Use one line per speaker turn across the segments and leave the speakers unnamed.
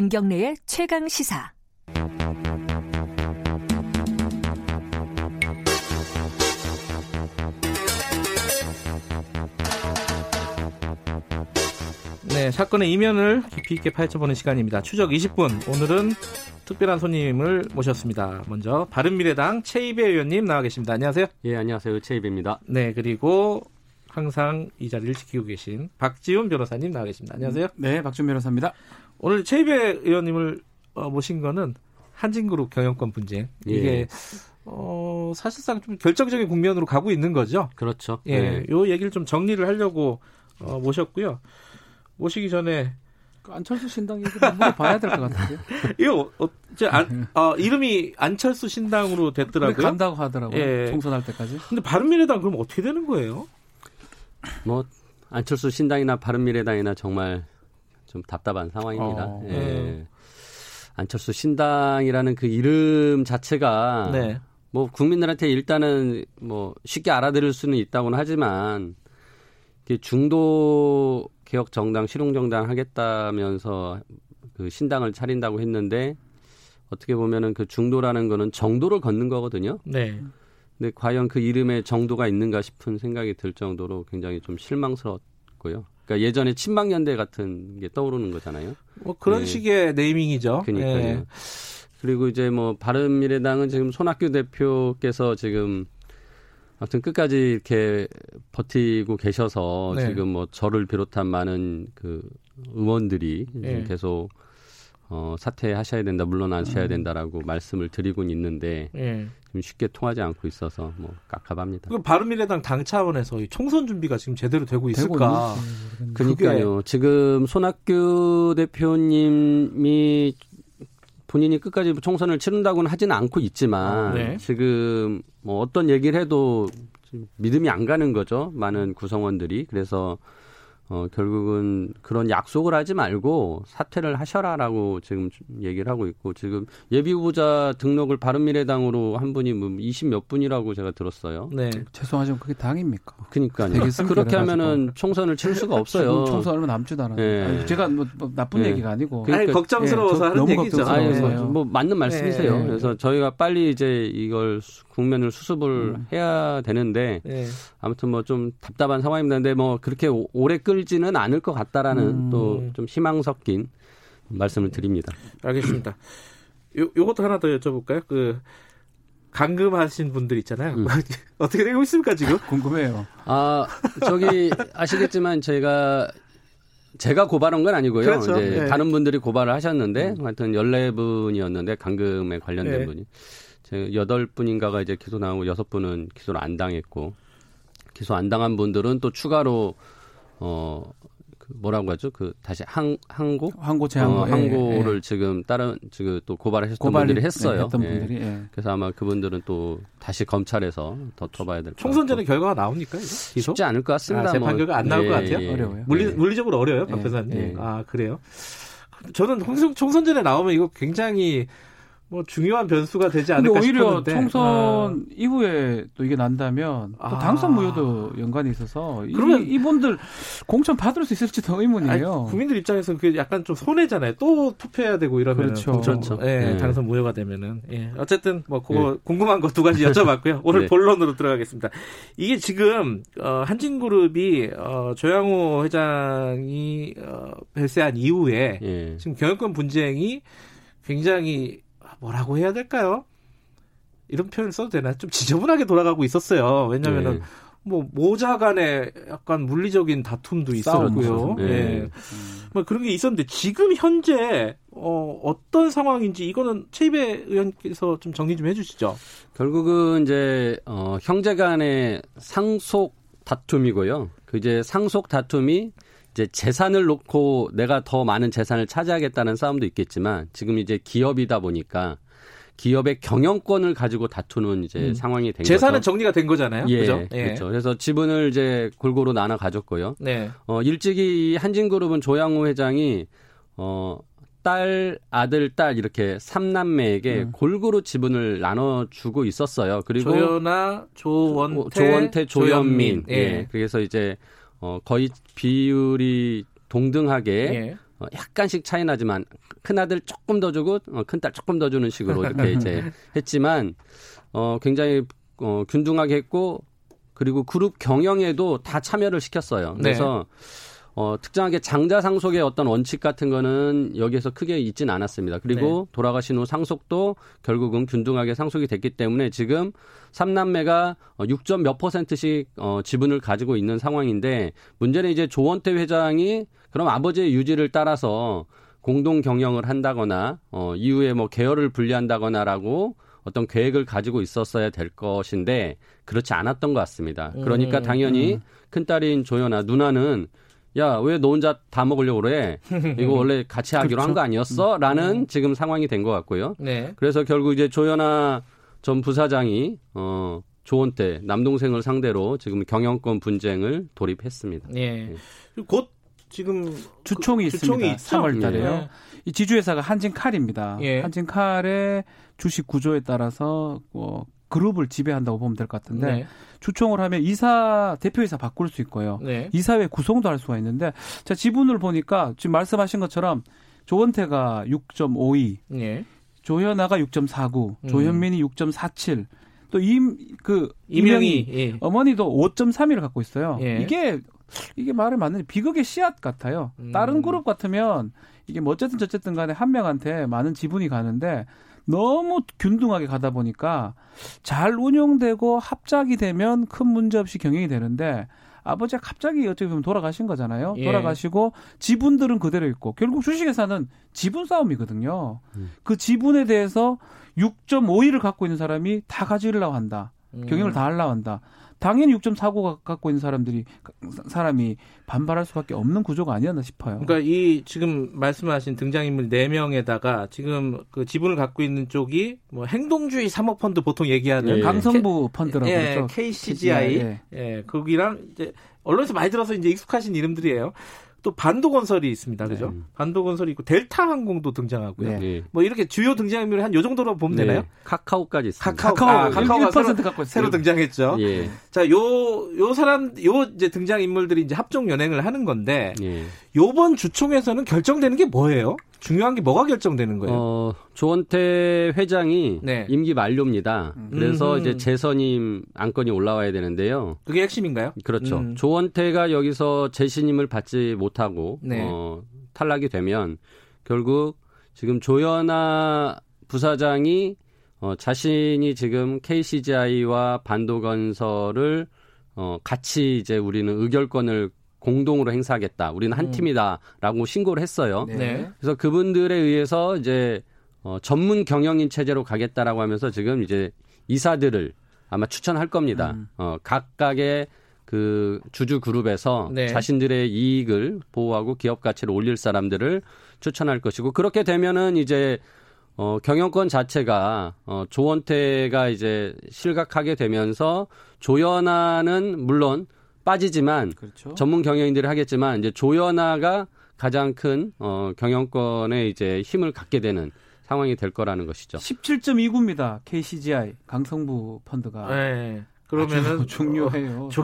김경래의 최강 시사.
네, 사건의 이면을 깊이 있게 파헤쳐보는 시간입니다. 추적 20분. 오늘은 특별한 손님을 모셨습니다. 먼저 바른미래당 최이배 의원님 나와 계십니다. 안녕하세요.
예, 안녕하세요. 최이배입니다.
네, 그리고 항상 이 자리를 지키고 계신 박지훈 변호사님 나와 계십니다. 안녕하세요.
네, 박지훈 변호사입니다.
오늘 최이배 의원님을 어, 모신 거는 한진그룹 경영권 분쟁. 이게 예. 어, 사실상 좀 결정적인 국면으로 가고 있는 거죠.
그렇죠.
예, 네. 요 얘기를 좀 정리를 하려고 어, 모셨고요. 모시기 전에
그 안철수 신당 얘기 한번 봐야 될 것 같은데.
이거 어, 저 안, 어, 이름이 안철수 신당으로 됐더라고요.
간다고 하더라고요. 예. 총선할 때까지.
근데 바른미래당 그럼 어떻게 되는 거예요?
뭐 안철수 신당이나 바른미래당이나 정말 좀 답답한 상황입니다. 어, 예. 네. 안철수 신당이라는 그 이름 자체가 네. 뭐 국민들한테 일단은 뭐 쉽게 알아들을 수는 있다고는 하지만 중도 개혁 정당 실용 정당 하겠다면서 그 신당을 차린다고 했는데 어떻게 보면은 그 중도라는 거는 정도를 걷는 거거든요. 네. 근데 과연 그 이름에 정도가 있는가 싶은 생각이 들 정도로 굉장히 좀 실망스럽고요. 그러니까 예전에 친박연대 같은 게 떠오르는 거잖아요.
뭐 그런 네. 식의 네이밍이죠.
그러니까요. 네. 그리고 이제 뭐 바른미래당은 지금 손학규 대표께서 지금 아무튼 끝까지 이렇게 버티고 계셔서 네. 지금 뭐 저를 비롯한 많은 그 의원들이 네. 계속 어, 사퇴하셔야 된다, 물러나셔야 음. 된다라고 음. 말씀을 드리고 있는데 네. 좀 쉽게 통하지 않고 있어서 뭐 깝깝합니다.
그 바른미래당 당 차원에서 총선 준비가 지금 제대로 되고 있을까?
되고 그러니까요. 그게... 지금 손학규 대표님이 본인이 끝까지 총선을 치른다고는 하지는 않고 있지만 아, 네. 지금 뭐 어떤 얘기를 해도 믿음이 안 가는 거죠. 많은 구성원들이. 그래서 어, 결국은 그런 약속을 하지 말고 사퇴를 하셔라라고 지금 얘기를 하고 있고 지금 예비 후보자 등록을 바른미래당으로 한 분이 뭐 20몇 분이라고 제가 들었어요.
네. 죄송하지만 그게 당입니까?
그러니까요. 그렇게 하면은 총선을 칠 수가 없어요.
총선 얼마 남지도 않아요. 네. 제가 뭐, 뭐 나쁜 네. 얘기가 아니고.
그러니까, 아니, 걱정스러워서 네. 하는 얘기죠.
아니, 뭐, 뭐 맞는 말씀이세요. 네. 그래서 저희가 빨리 이제 이걸 국면을 수습을 음. 해야 되는데 네. 아무튼 뭐 좀 답답한 상황입니다. 근데 뭐 그렇게 오래 끌 지는 않을 것 같다라는 음. 또좀 희망 섞인 말씀을 드립니다.
알겠습니다. 요 요것도 하나 더 여쭤볼까요? 그 감금하신 분들 있잖아요. 음. 어떻게 되고 있습니까 지금?
궁금해요.
아 저기 아시겠지만 제가 제가 고발한 건 아니고요. 그렇죠. 이제 네. 다른 분들이 고발을 하셨는데 음. 하여튼 14분이었는데 감금에 관련된 네. 분이 여덟 분인가가 이제 기소 나오고 여섯 분은 기소를 안 당했고 기소 안 당한 분들은 또 추가로 어 그 뭐라고 하죠? 그 다시 항 항고
항고 제항
어, 항고를 예, 예. 지금 다른 지금 또 고발하셨던 고발, 분들이 했어요.
예, 분들이, 예.
그래서 아마 그분들은 또 다시 검찰에서 더 터봐야 될
총선 전에 결과가 나옵니까? 이거? 기소?
쉽지 않을 것 같습니다.
아, 재판 결과 안 나올 것 예, 같아요.
예. 어려워요.
물리, 물리적으로 어려워요, 박 변사님. 아 그래요? 저는 총선 전에 나오면 이거 굉장히 뭐 중요한 변수가 되지 않을까
오히려
싶었는데
총선 어. 이후에 또 이게 난다면 또 아. 당선 무효도 연관이 있어서
그러면
이, 분들 공천 받을 수 있을지도 의문이에요.
아니, 국민들 입장에서 그 약간 좀 손해잖아요. 또 투표해야 되고 이러면
그렇죠.
그렇죠. 예, 네. 당선 무효가 되면은 예. 어쨌든 뭐 그거 네. 궁금한 거 두 가지 여쭤봤고요. 오늘 네. 본론으로 들어가겠습니다. 이게 지금 어, 한진그룹이 어, 조양호 회장이 어, 발세한 이후에 예. 지금 경영권 분쟁이 굉장히 뭐라고 해야 될까요? 이런 표현을 써도 되나? 좀 지저분하게 돌아가고 있었어요. 왜냐면은 네. 뭐 모자 간에 약간 물리적인 다툼도 있었고요. 네. 네. 뭐 그런 게 있었는데 지금 현재 어, 어떤 상황인지 이거는 최입배 의원께서 좀 정리 좀 해주시죠.
결국은 이제 어, 형제 간의 상속 다툼이고요. 그 이제 상속 다툼이 이제 재산을 놓고 내가 더 많은 재산을 차지하겠다는 싸움도 있겠지만 지금 이제 기업이다 보니까 기업의 경영권을 가지고 다투는 이제 음. 상황이 된
재산은
거죠.
정리가 된 거잖아요.
예,
그죠?
예. 그렇죠. 그래서 지분을 이제 골고루 나눠 가졌고요. 네. 어, 일찍이 한진그룹은 조양호 회장이 어, 딸, 아들, 딸 이렇게 삼남매에게 음. 골고루 지분을 나눠 주고 있었어요. 그리고
조연아, 조원태,
조원태, 조현민. 조현민. 예. 예. 그래서 이제 어, 거의 비율이 동등하게 예. 어, 약간씩 차이 나지만 큰 아들 조금 더 주고 어, 큰딸 조금 더 주는 식으로 이렇게 이제 했지만 어 굉장히 어 균등하게 했고 그리고 그룹 경영에도 다 참여를 시켰어요. 네. 그래서 네. 어, 특정하게 장자 상속의 어떤 원칙 같은 거는 여기에서 크게 있지는 않았습니다. 그리고 네. 돌아가신 후 상속도 결국은 균등하게 상속이 됐기 때문에 지금 삼남매가 6점 몇 퍼센트씩 어, 지분을 가지고 있는 상황인데 문제는 이제 조원태 회장이 그럼 아버지의 유지를 따라서 공동 경영을 한다거나 어, 이후에 뭐 계열을 분리한다거나라고 어떤 계획을 가지고 있었어야 될 것인데 그렇지 않았던 것 같습니다. 그러니까 음, 당연히 음. 큰딸인 조연아 누나는 야, 왜 너 혼자 다 먹으려고 그래? 이거 원래 같이 하기로 그렇죠. 한거 아니었어? 라는 음. 지금 상황이 된 것 같고요. 네. 그래서 결국 이제 조연아 전 부사장이, 어, 조원 때 남동생을 상대로 지금 경영권 분쟁을 돌입했습니다. 네.
네. 곧 지금
주총이 그, 있습니다. 주총이 3월 달에요. 네. 이 지주회사가 한진칼입니다. 예. 한진칼의 주식 구조에 따라서 뭐 그룹을 지배한다고 보면 될 것 같은데 네. 주총을 하면 이사 대표이사 바꿀 수 있고요. 네. 이사회 구성도 할 수가 있는데 자 지분을 보니까 지금 말씀하신 것처럼 조원태가 6.52, 네. 조현아가 6.49, 음. 조현민이 6.47, 또 임그 이명희 예. 어머니도 5.31을 갖고 있어요. 예. 이게 이게 말을 맞는 비극의 씨앗 같아요. 음. 다른 그룹 같으면 이게 뭐 어쨌든 저쨌든 간에 한 명한테 많은 지분이 가는데 너무 균등하게 가다 보니까 잘 운영되고 합작이 되면 큰 문제 없이 경영이 되는데 아버지가 갑자기 어떻게 보면 돌아가신 거잖아요. 예. 돌아가시고 지분들은 그대로 있고 결국 주식회사는 지분 싸움이거든요. 음. 그 지분에 대해서 6.5위를 갖고 있는 사람이 다 가지려고 한다. 경영을 음. 다 하려고 한다. 당연히 6.49가 갖고 있는 사람들이 사람이 반발할 수밖에 없는 구조가 아니었나 싶어요.
그러니까 이 지금 말씀하신 등장인물 4명에다가 지금 그 지분을 갖고 있는 쪽이 뭐 행동주의 사모펀드 보통 얘기하는
예. 강성부 펀드라고
예, 그러죠. KCGI 예. 예. 거기랑 이제 언론에서 많이 들어서 이제 익숙하신 이름들이에요. 또 반도건설이 있습니다. 그죠? 네. 반도건설이 있고 델타 항공도 등장하고요. 네. 뭐 이렇게 주요 등장인물이 한 요 정도로 보면 네. 되나요?
카카오까지 있습니다.
카카오, 카카오, 아, 카카오가 1% 새로, 갖고 새로 등장했죠. 예. 자, 요, 요 사람, 요 이제 등장인물들이 이제 합종 연행을 하는 건데, 예. 요번 주총에서는 결정되는 게 뭐예요? 중요한 게 뭐가 결정되는 거예요? 어,
조원태 회장이 네. 임기 만료입니다. 음. 그래서 음. 이제 재선임 안건이 올라와야 되는데요.
그게 핵심인가요?
그렇죠. 음. 조원태가 여기서 재신임을 받지 못하고 네. 어, 탈락이 되면 결국 지금 조연아 부사장이 어, 자신이 지금 KCGI와 반도건설을 어, 같이 이제 우리는 의결권을 공동으로 행사하겠다. 우리는 한 음. 팀이다라고 신고를 했어요. 네. 그래서 그분들에 의해서 이제 어, 전문 경영인 체제로 가겠다라고 하면서 지금 이제 이사들을 아마 추천할 겁니다. 음. 어, 각각의 그 주주 그룹에서 네. 자신들의 이익을 보호하고 기업 가치를 올릴 사람들을 추천할 것이고 그렇게 되면은 이제 어, 경영권 자체가 어, 조원태가 이제 실각하게 되면서 조연아는 물론 빠지지만 그렇죠. 전문 경영인들이 하겠지만 이제 조연아가 가장 큰 어, 경영권에 이제 힘을 갖게 되는 상황이 될 거라는 것이죠.
17.29입니다. KCGI 강성부 펀드가. 네. 그러면은 중요해요. 조,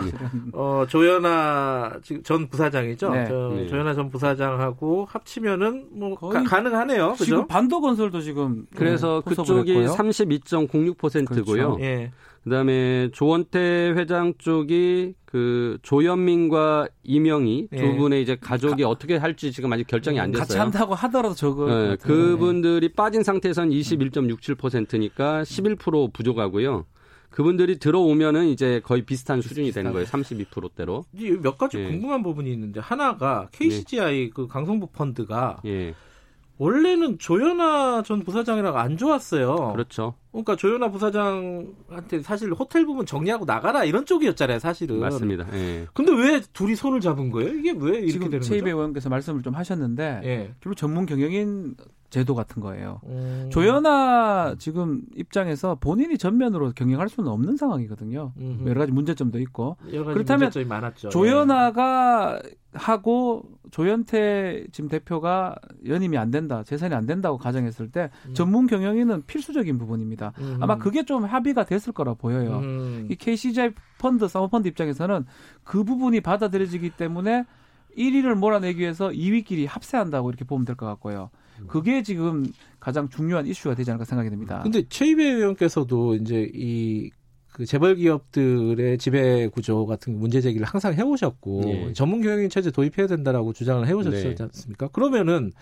어, 조연아 전 부사장이죠. 네. 저, 네. 조연아 전 부사장하고 합치면은 뭐 가, 능하네요 그죠?
지금 반도 건설도 지금
그래서 그쪽이 32.06%고요. 그렇죠. 예. 그다음에 조원태 회장 쪽이 그 조현민과 이명희 두 예. 분의 이제 가족이 가, 어떻게 할지 지금 아직 결정이 안 됐어요.
같이 한다고 하더라도 저거 네,
그분들이 빠진 상태에서는 21.67%니까 11% 부족하고요. 그분들이 들어오면은 이제 거의 비슷한 수준이 되는 거예요. 32%대로.
몇 가지 예. 궁금한 부분이 있는데 하나가 KCGI 예. 그 강성부 펀드가 예. 원래는 조현아 전 부사장이랑 안 좋았어요.
그렇죠.
그러니까 조현아 부사장한테 사실 호텔 부분 정리하고 나가라 이런 쪽이었잖아요, 사실은.
맞습니다. 예.
근데 왜 둘이 손을 잡은 거예요? 이게 왜 이렇게 되는 거죠?
최이배 의원께서 말씀을 좀 하셨는데 예. 결국 전문 경영인 제도 같은 거예요. 음. 조연아 지금 입장에서 본인이 전면으로 경영할 수는 없는 상황이거든요. 음흠. 여러 가지 문제점도 있고.
여러 가지 그렇다면 문제점이.
조연아가 예. 하고 조현태 지금 대표가 연임이 안 된다, 재산이 안 된다고 가정했을 때 음. 전문 경영인은 필수적인 부분입니다. 음. 아마 그게 좀 합의가 됐을 거라 보여요. 음. 이 KCJ 펀드, 사모펀드 입장에서는 그 부분이 받아들여지기 때문에 1위를 몰아내기 위해서 2위끼리 합세한다고 이렇게 보면 될 것 같고요. 그게 지금 가장 중요한 이슈가 되지 않을까 생각이 됩니다.
근데 최이배 의원께서도 이제 이 그 재벌 기업들의 지배 구조 같은 문제 제기를 항상 해오셨고 네. 전문 경영인 체제 도입해야 된다라고 주장을 해오셨지 네. 않습니까? 그러면은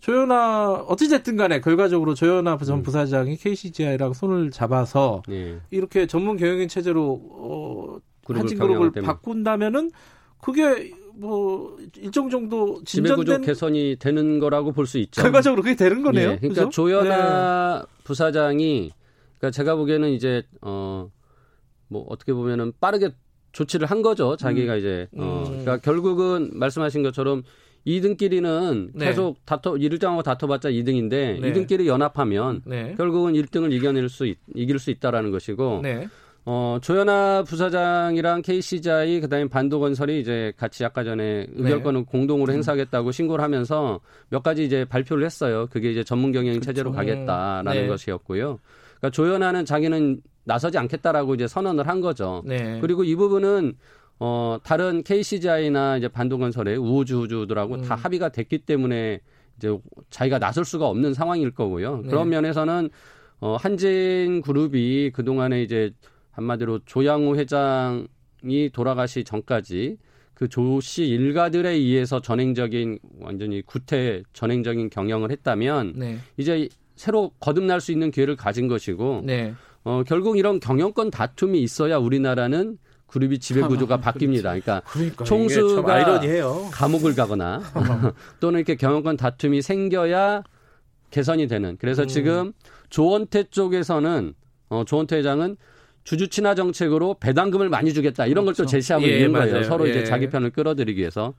조현아 어찌됐든 간에 결과적으로 조현아 전 음. 부사장이 KCGI랑 손을 잡아서 네. 이렇게 전문 경영인 체제로 어, 한진 그룹을 바꾼다면은 그게 뭐 일정 정도 진전된
개선이 되는 거라고 볼 수 있죠.
결과적으로 그게 되는 거네요.
네, 그러니까 그죠? 조연아 네. 부사장이 그러니까 제가 보기에는 이제 어 뭐 어떻게 보면은 빠르게 조치를 한 거죠. 자기가 음. 이제 어 음. 그러니까 결국은 말씀하신 것처럼 2등끼리는 네. 계속 다퉈 1등하고 다퉈봤자 2등인데 네. 2등끼리 연합하면 네. 결국은 1등을 이겨낼 수 이길 수 있다라는 것이고 네. 어, 조현아 부사장이랑 KC자이 그다음에 반도건설이 이제 같이 아까 전에 의결권을 네. 공동으로 음. 행사하겠다고 신고를 하면서 몇 가지 이제 발표를 했어요. 그게 이제 전문 경영 체제로. 가겠다라는 네. 것이었고요. 그러니까 조현아는 자기는 나서지 않겠다라고 이제 선언을 한 거죠. 네. 그리고 이 부분은 어, 다른 KC자이나 이제 반도건설의 우주주들하고 음. 다 합의가 됐기 때문에 이제 자기가 나설 수가 없는 상황일 거고요. 네. 그런 면에서는 어, 한진 그룹이 그동안에 이제 한마디로 조양호 회장이 돌아가시 전까지 그 조 씨 일가들에 의해서 전행적인 완전히 구태 전행적인 경영을 했다면 네. 이제 새로 거듭날 수 있는 기회를 가진 것이고 네. 어, 결국 이런 경영권 다툼이 있어야 우리나라는 그룹이 지배 구조가 바뀝니다. 그러니까, 그러니까 총수가 감옥을 가거나 또는 이렇게 경영권 다툼이 생겨야 개선이 되는. 그래서 음. 지금 조원태 쪽에서는 어, 조원태 회장은 주주 친화 정책으로 배당금을 많이 주겠다 이런 그렇죠. 걸또 제시하고 예, 있는 거예요. 맞아요. 서로 예. 이제 자기 편을 끌어들이기 위해서.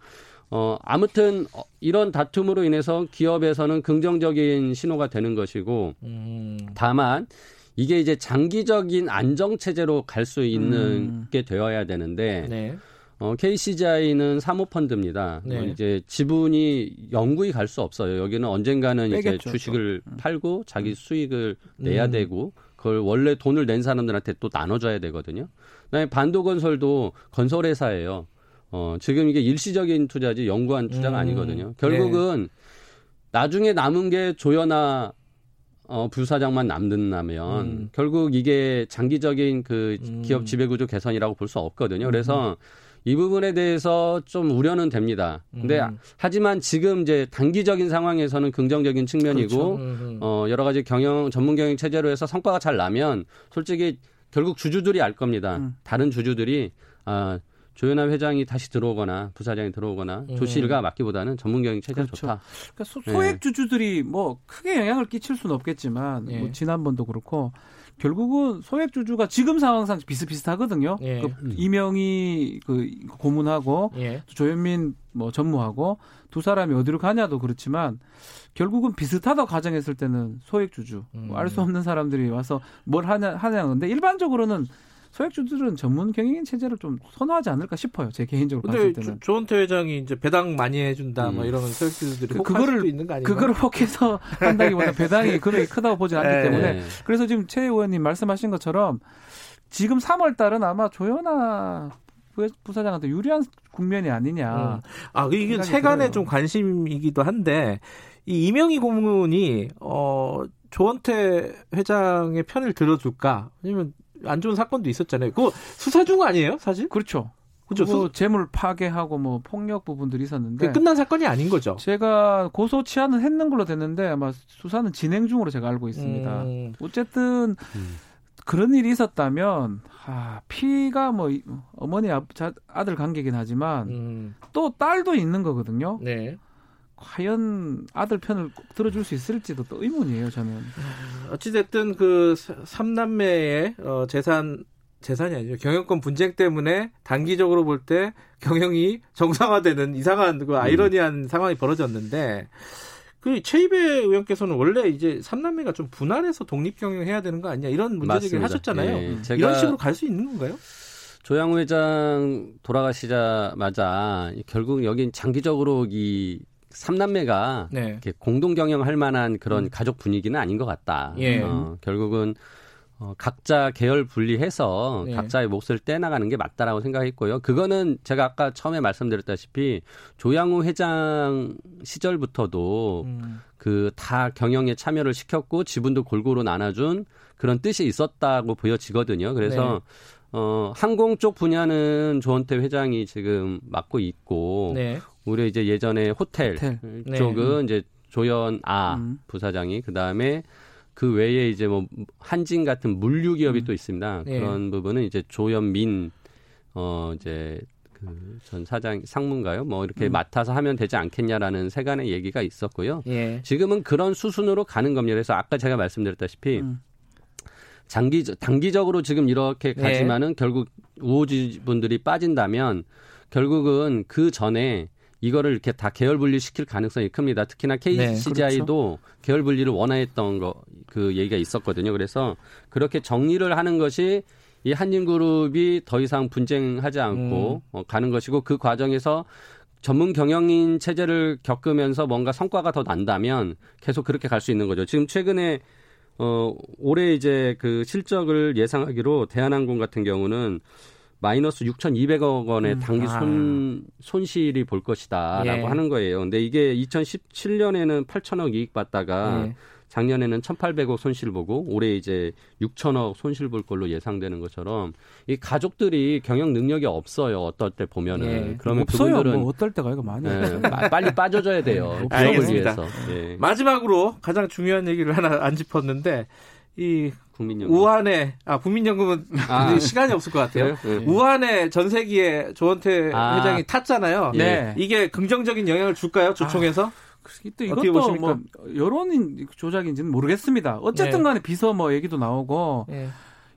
어, 아무튼 어, 이런 다툼으로 인해서 기업에서는 긍정적인 신호가 되는 것이고 음. 다만 이게 이제 장기적인 안정 체제로 갈 수 있는 음. 게 되어야 되는데 네. 어, KCGI는 사모펀드입니다. 네. 어, 이제 지분이 영구히 갈 수 없어요. 여기는 언젠가는 빼겠죠, 이제 주식을 또. 음. 팔고 자기 수익을 내야 음. 되고 그걸 원래 돈을 낸 사람들한테 또 나눠줘야 되거든요. 그다음에 반도건설도 건설회사예요. 어, 지금 이게 일시적인 투자지 연구한 투자가 음. 아니거든요. 결국은 네. 나중에 남은 게 조연아 어, 부사장만 남는다면 음. 결국 이게 장기적인 그 음. 기업 지배구조 개선이라고 볼 수 없거든요. 그래서 음. 이 부분에 대해서 좀 우려는 됩니다. 근데 음. 하지만 지금 이제 단기적인 상황에서는 긍정적인 측면이고 그렇죠. 어 여러 가지 경영 전문 경영 체제로 해서 성과가 잘 나면 솔직히 결국 주주들이 알 겁니다. 음. 다른 주주들이 아 조현아 회장이 다시 들어오거나 부사장이 들어오거나 음. 조실가 맡기보다는 전문 경영 체제가 그렇죠. 좋다.
그러니까 소, 네. 액 주주들이 뭐 크게 영향을 끼칠 수는 없겠지만 예. 뭐 지난번도 그렇고 결국은 소액 주주가 지금 상황상 비슷비슷하거든요. 예. 그 이명희 그 고문하고 예. 조현민 뭐 전무하고 두 사람이 어디로 가냐도 그렇지만 결국은 비슷하다 가정했을 때는 소액 주주 음. 뭐 알수 없는 사람들이 와서 뭘 하냐 하냐 근데 일반적으로는 소액주들은 전문 경영인 체제를 좀 선호하지 않을까 싶어요. 제 개인적으로 봤을 때는.
조원태 회장이 이제 배당 많이 해준다, 뭐 음. 뭐 이런 소액주들이 그,
그거를
있는 거 아닌가?
그거를 혹해서 한다기보다 배당이 금액이 크다고 보지 않기 네. 때문에 그래서 지금 최 의원님 말씀하신 것처럼 지금 3월 달은 아마 조현아 부사장한테 유리한 국면이 아니냐. 음.
아, 그 이게 세간의 좀 관심이기도 한데 이 이명희 고문이 어 조원태 회장의 편을 들어줄까? 아니면 안 좋은 사건도 있었잖아요. 그거 수사 중 아니에요, 사실?
그렇죠. 그죠. 뭐 재물 파괴하고 뭐 폭력 부분들이 있었는데
끝난 사건이 아닌 거죠.
제가 고소 치안은 했는 걸로 됐는데 아마 수사는 진행 중으로 제가 알고 있습니다. 음. 어쨌든 음. 그런 일이 있었다면 아, 피가 뭐 어머니 아들 관계긴 하지만 음. 또 딸도 있는 거거든요. 네. 과연 아들 편을 들어줄 수 있을지도 또 의문이에요, 저는.
어찌됐든 그 삼남매의 어, 재산 재산이 아니죠. 경영권 분쟁 때문에 단기적으로 볼 때 경영이 정상화되는 이상한 그 아이러니한 음. 상황이 벌어졌는데 그 최이배 의원께서는 원래 이제 삼남매가 좀 분할해서 독립 경영해야 되는 거 아니냐 이런 문제 제기를 하셨잖아요. 네, 이런 식으로 갈 수 있는 건가요?
조양호 회장 돌아가시자마자 결국 여긴 장기적으로 이 삼남매가 네. 이렇게 공동 경영할 만한 그런 음. 가족 분위기는 아닌 것 같다. 예. 어, 결국은 어, 각자 계열 분리해서 네. 각자의 몫을 떼나가는 게 맞다라고 생각했고요. 그거는 제가 아까 처음에 말씀드렸다시피 조양우 회장 시절부터도 음. 그다 경영에 참여를 시켰고 지분도 골고루 나눠준 그런 뜻이 있었다고 보여지거든요. 그래서 네. 어, 항공 쪽 분야는 조원태 회장이 지금 맡고 있고 네. 우리 이제 예전에 호텔, 호텔. 쪽은 네. 이제 조연 아 음. 부사장이 그 다음에 그 외에 이제 뭐 한진 같은 물류 기업이 음. 또 있습니다. 네. 그런 부분은 이제 조현민 어 이제 그 전 사장 상무인가요? 뭐 이렇게 음. 맡아서 하면 되지 않겠냐라는 세간의 얘기가 있었고요. 예. 지금은 그런 수순으로 가는 겁니다. 그래서 아까 제가 말씀드렸다시피 음. 장기 단기적으로 지금 이렇게 네. 가지만은 네. 결국 우호지 분들이 빠진다면 결국은 그 전에 이거를 이렇게 다 계열 분리 시킬 가능성이 큽니다. 특히나 KCGI도 네, 그렇죠. 계열 분리를 원화했던 거 그 얘기가 있었거든요. 그래서 그렇게 정리를 하는 것이 이 한진그룹이 더 이상 분쟁하지 않고 음. 어, 가는 것이고 그 과정에서 전문 경영인 체제를 겪으면서 뭔가 성과가 더 난다면 계속 그렇게 갈 수 있는 거죠. 지금 최근에 어 올해 이제 그 실적을 예상하기로 대한항공 같은 경우는 마이너스 6,200억 원의 음, 단기 손, 아. 손실이 볼 것이다라고 예. 하는 거예요. 근데 이게 2017년에는 8천억 이익 봤다가 예. 작년에는 1,800억 손실 보고 올해 이제 6천억 손실 볼 걸로 예상되는 것처럼 이 가족들이 경영 능력이 없어요. 어떨 때 보면은
예. 그러면 없어요. 그분들은 뭐 어떨 때가 이거 많이 예,
빨리 빠져줘야 돼요.
기업을 위해서. 예. 마지막으로 가장 중요한 얘기를 하나 안 짚었는데 이 국민연금. 우한에 아 국민연금은 아. 시간이 없을 것 같아요. 네, 네. 우한에 전세기에 조원태 아. 회장이 탔잖아요. 네. 이게 긍정적인 영향을 줄까요? 조총에서? 아.
또 이것도 뭐 여론 조작인지는 모르겠습니다. 어쨌든 네. 간에 비서 뭐 얘기도 나오고 네.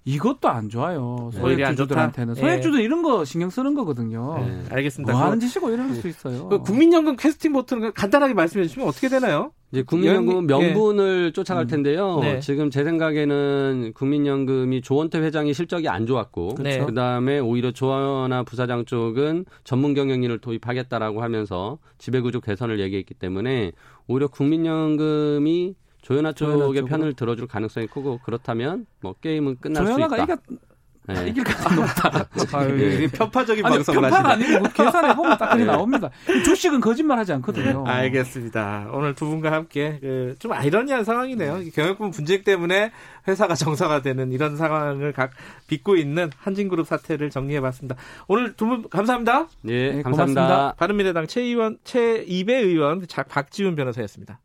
이것도 안 좋아요. 네. 소액주주들한테는. 네. 소액주주 이런 거 신경 쓰는 거거든요. 네.
알겠습니다.
뭐 하는 짓이고 이럴 수 있어요.
그 국민연금 캐스팅 버튼 간단하게 말씀해 주시면 어떻게 되나요?
이제 국민연금 명분을 예. 쫓아갈 음. 텐데요. 네. 지금 제 생각에는 국민연금이 조원태 회장이 실적이 안 좋았고, 네. 그 다음에 오히려 조원아 부사장 쪽은 전문 경영인을 도입하겠다라고 하면서 지배구조 개선을 얘기했기 때문에 오히려 국민연금이 조연아 쪽의 편을 들어줄 가능성이 크고 그렇다면 뭐 게임은 끝날 수 있다. 이가
네. 이길 가능성이 높다.
예. 편파적인 아니, 방송을
편파가 아니고 그 계산해 보면 딱 그게 네. 나옵니다. 주식은 거짓말하지 않거든요.
알겠습니다. 오늘 두 분과 함께 그, 좀 아이러니한 상황이네요. 경영권 분쟁 때문에 회사가 정상화되는 이런 상황을 각 빚고 있는 한진그룹 사태를 정리해봤습니다. 오늘 두 분 감사합니다.
네, 네 감사합니다. 고맙습니다.
바른미래당 최의원 최이배 의원 박지훈 변호사였습니다.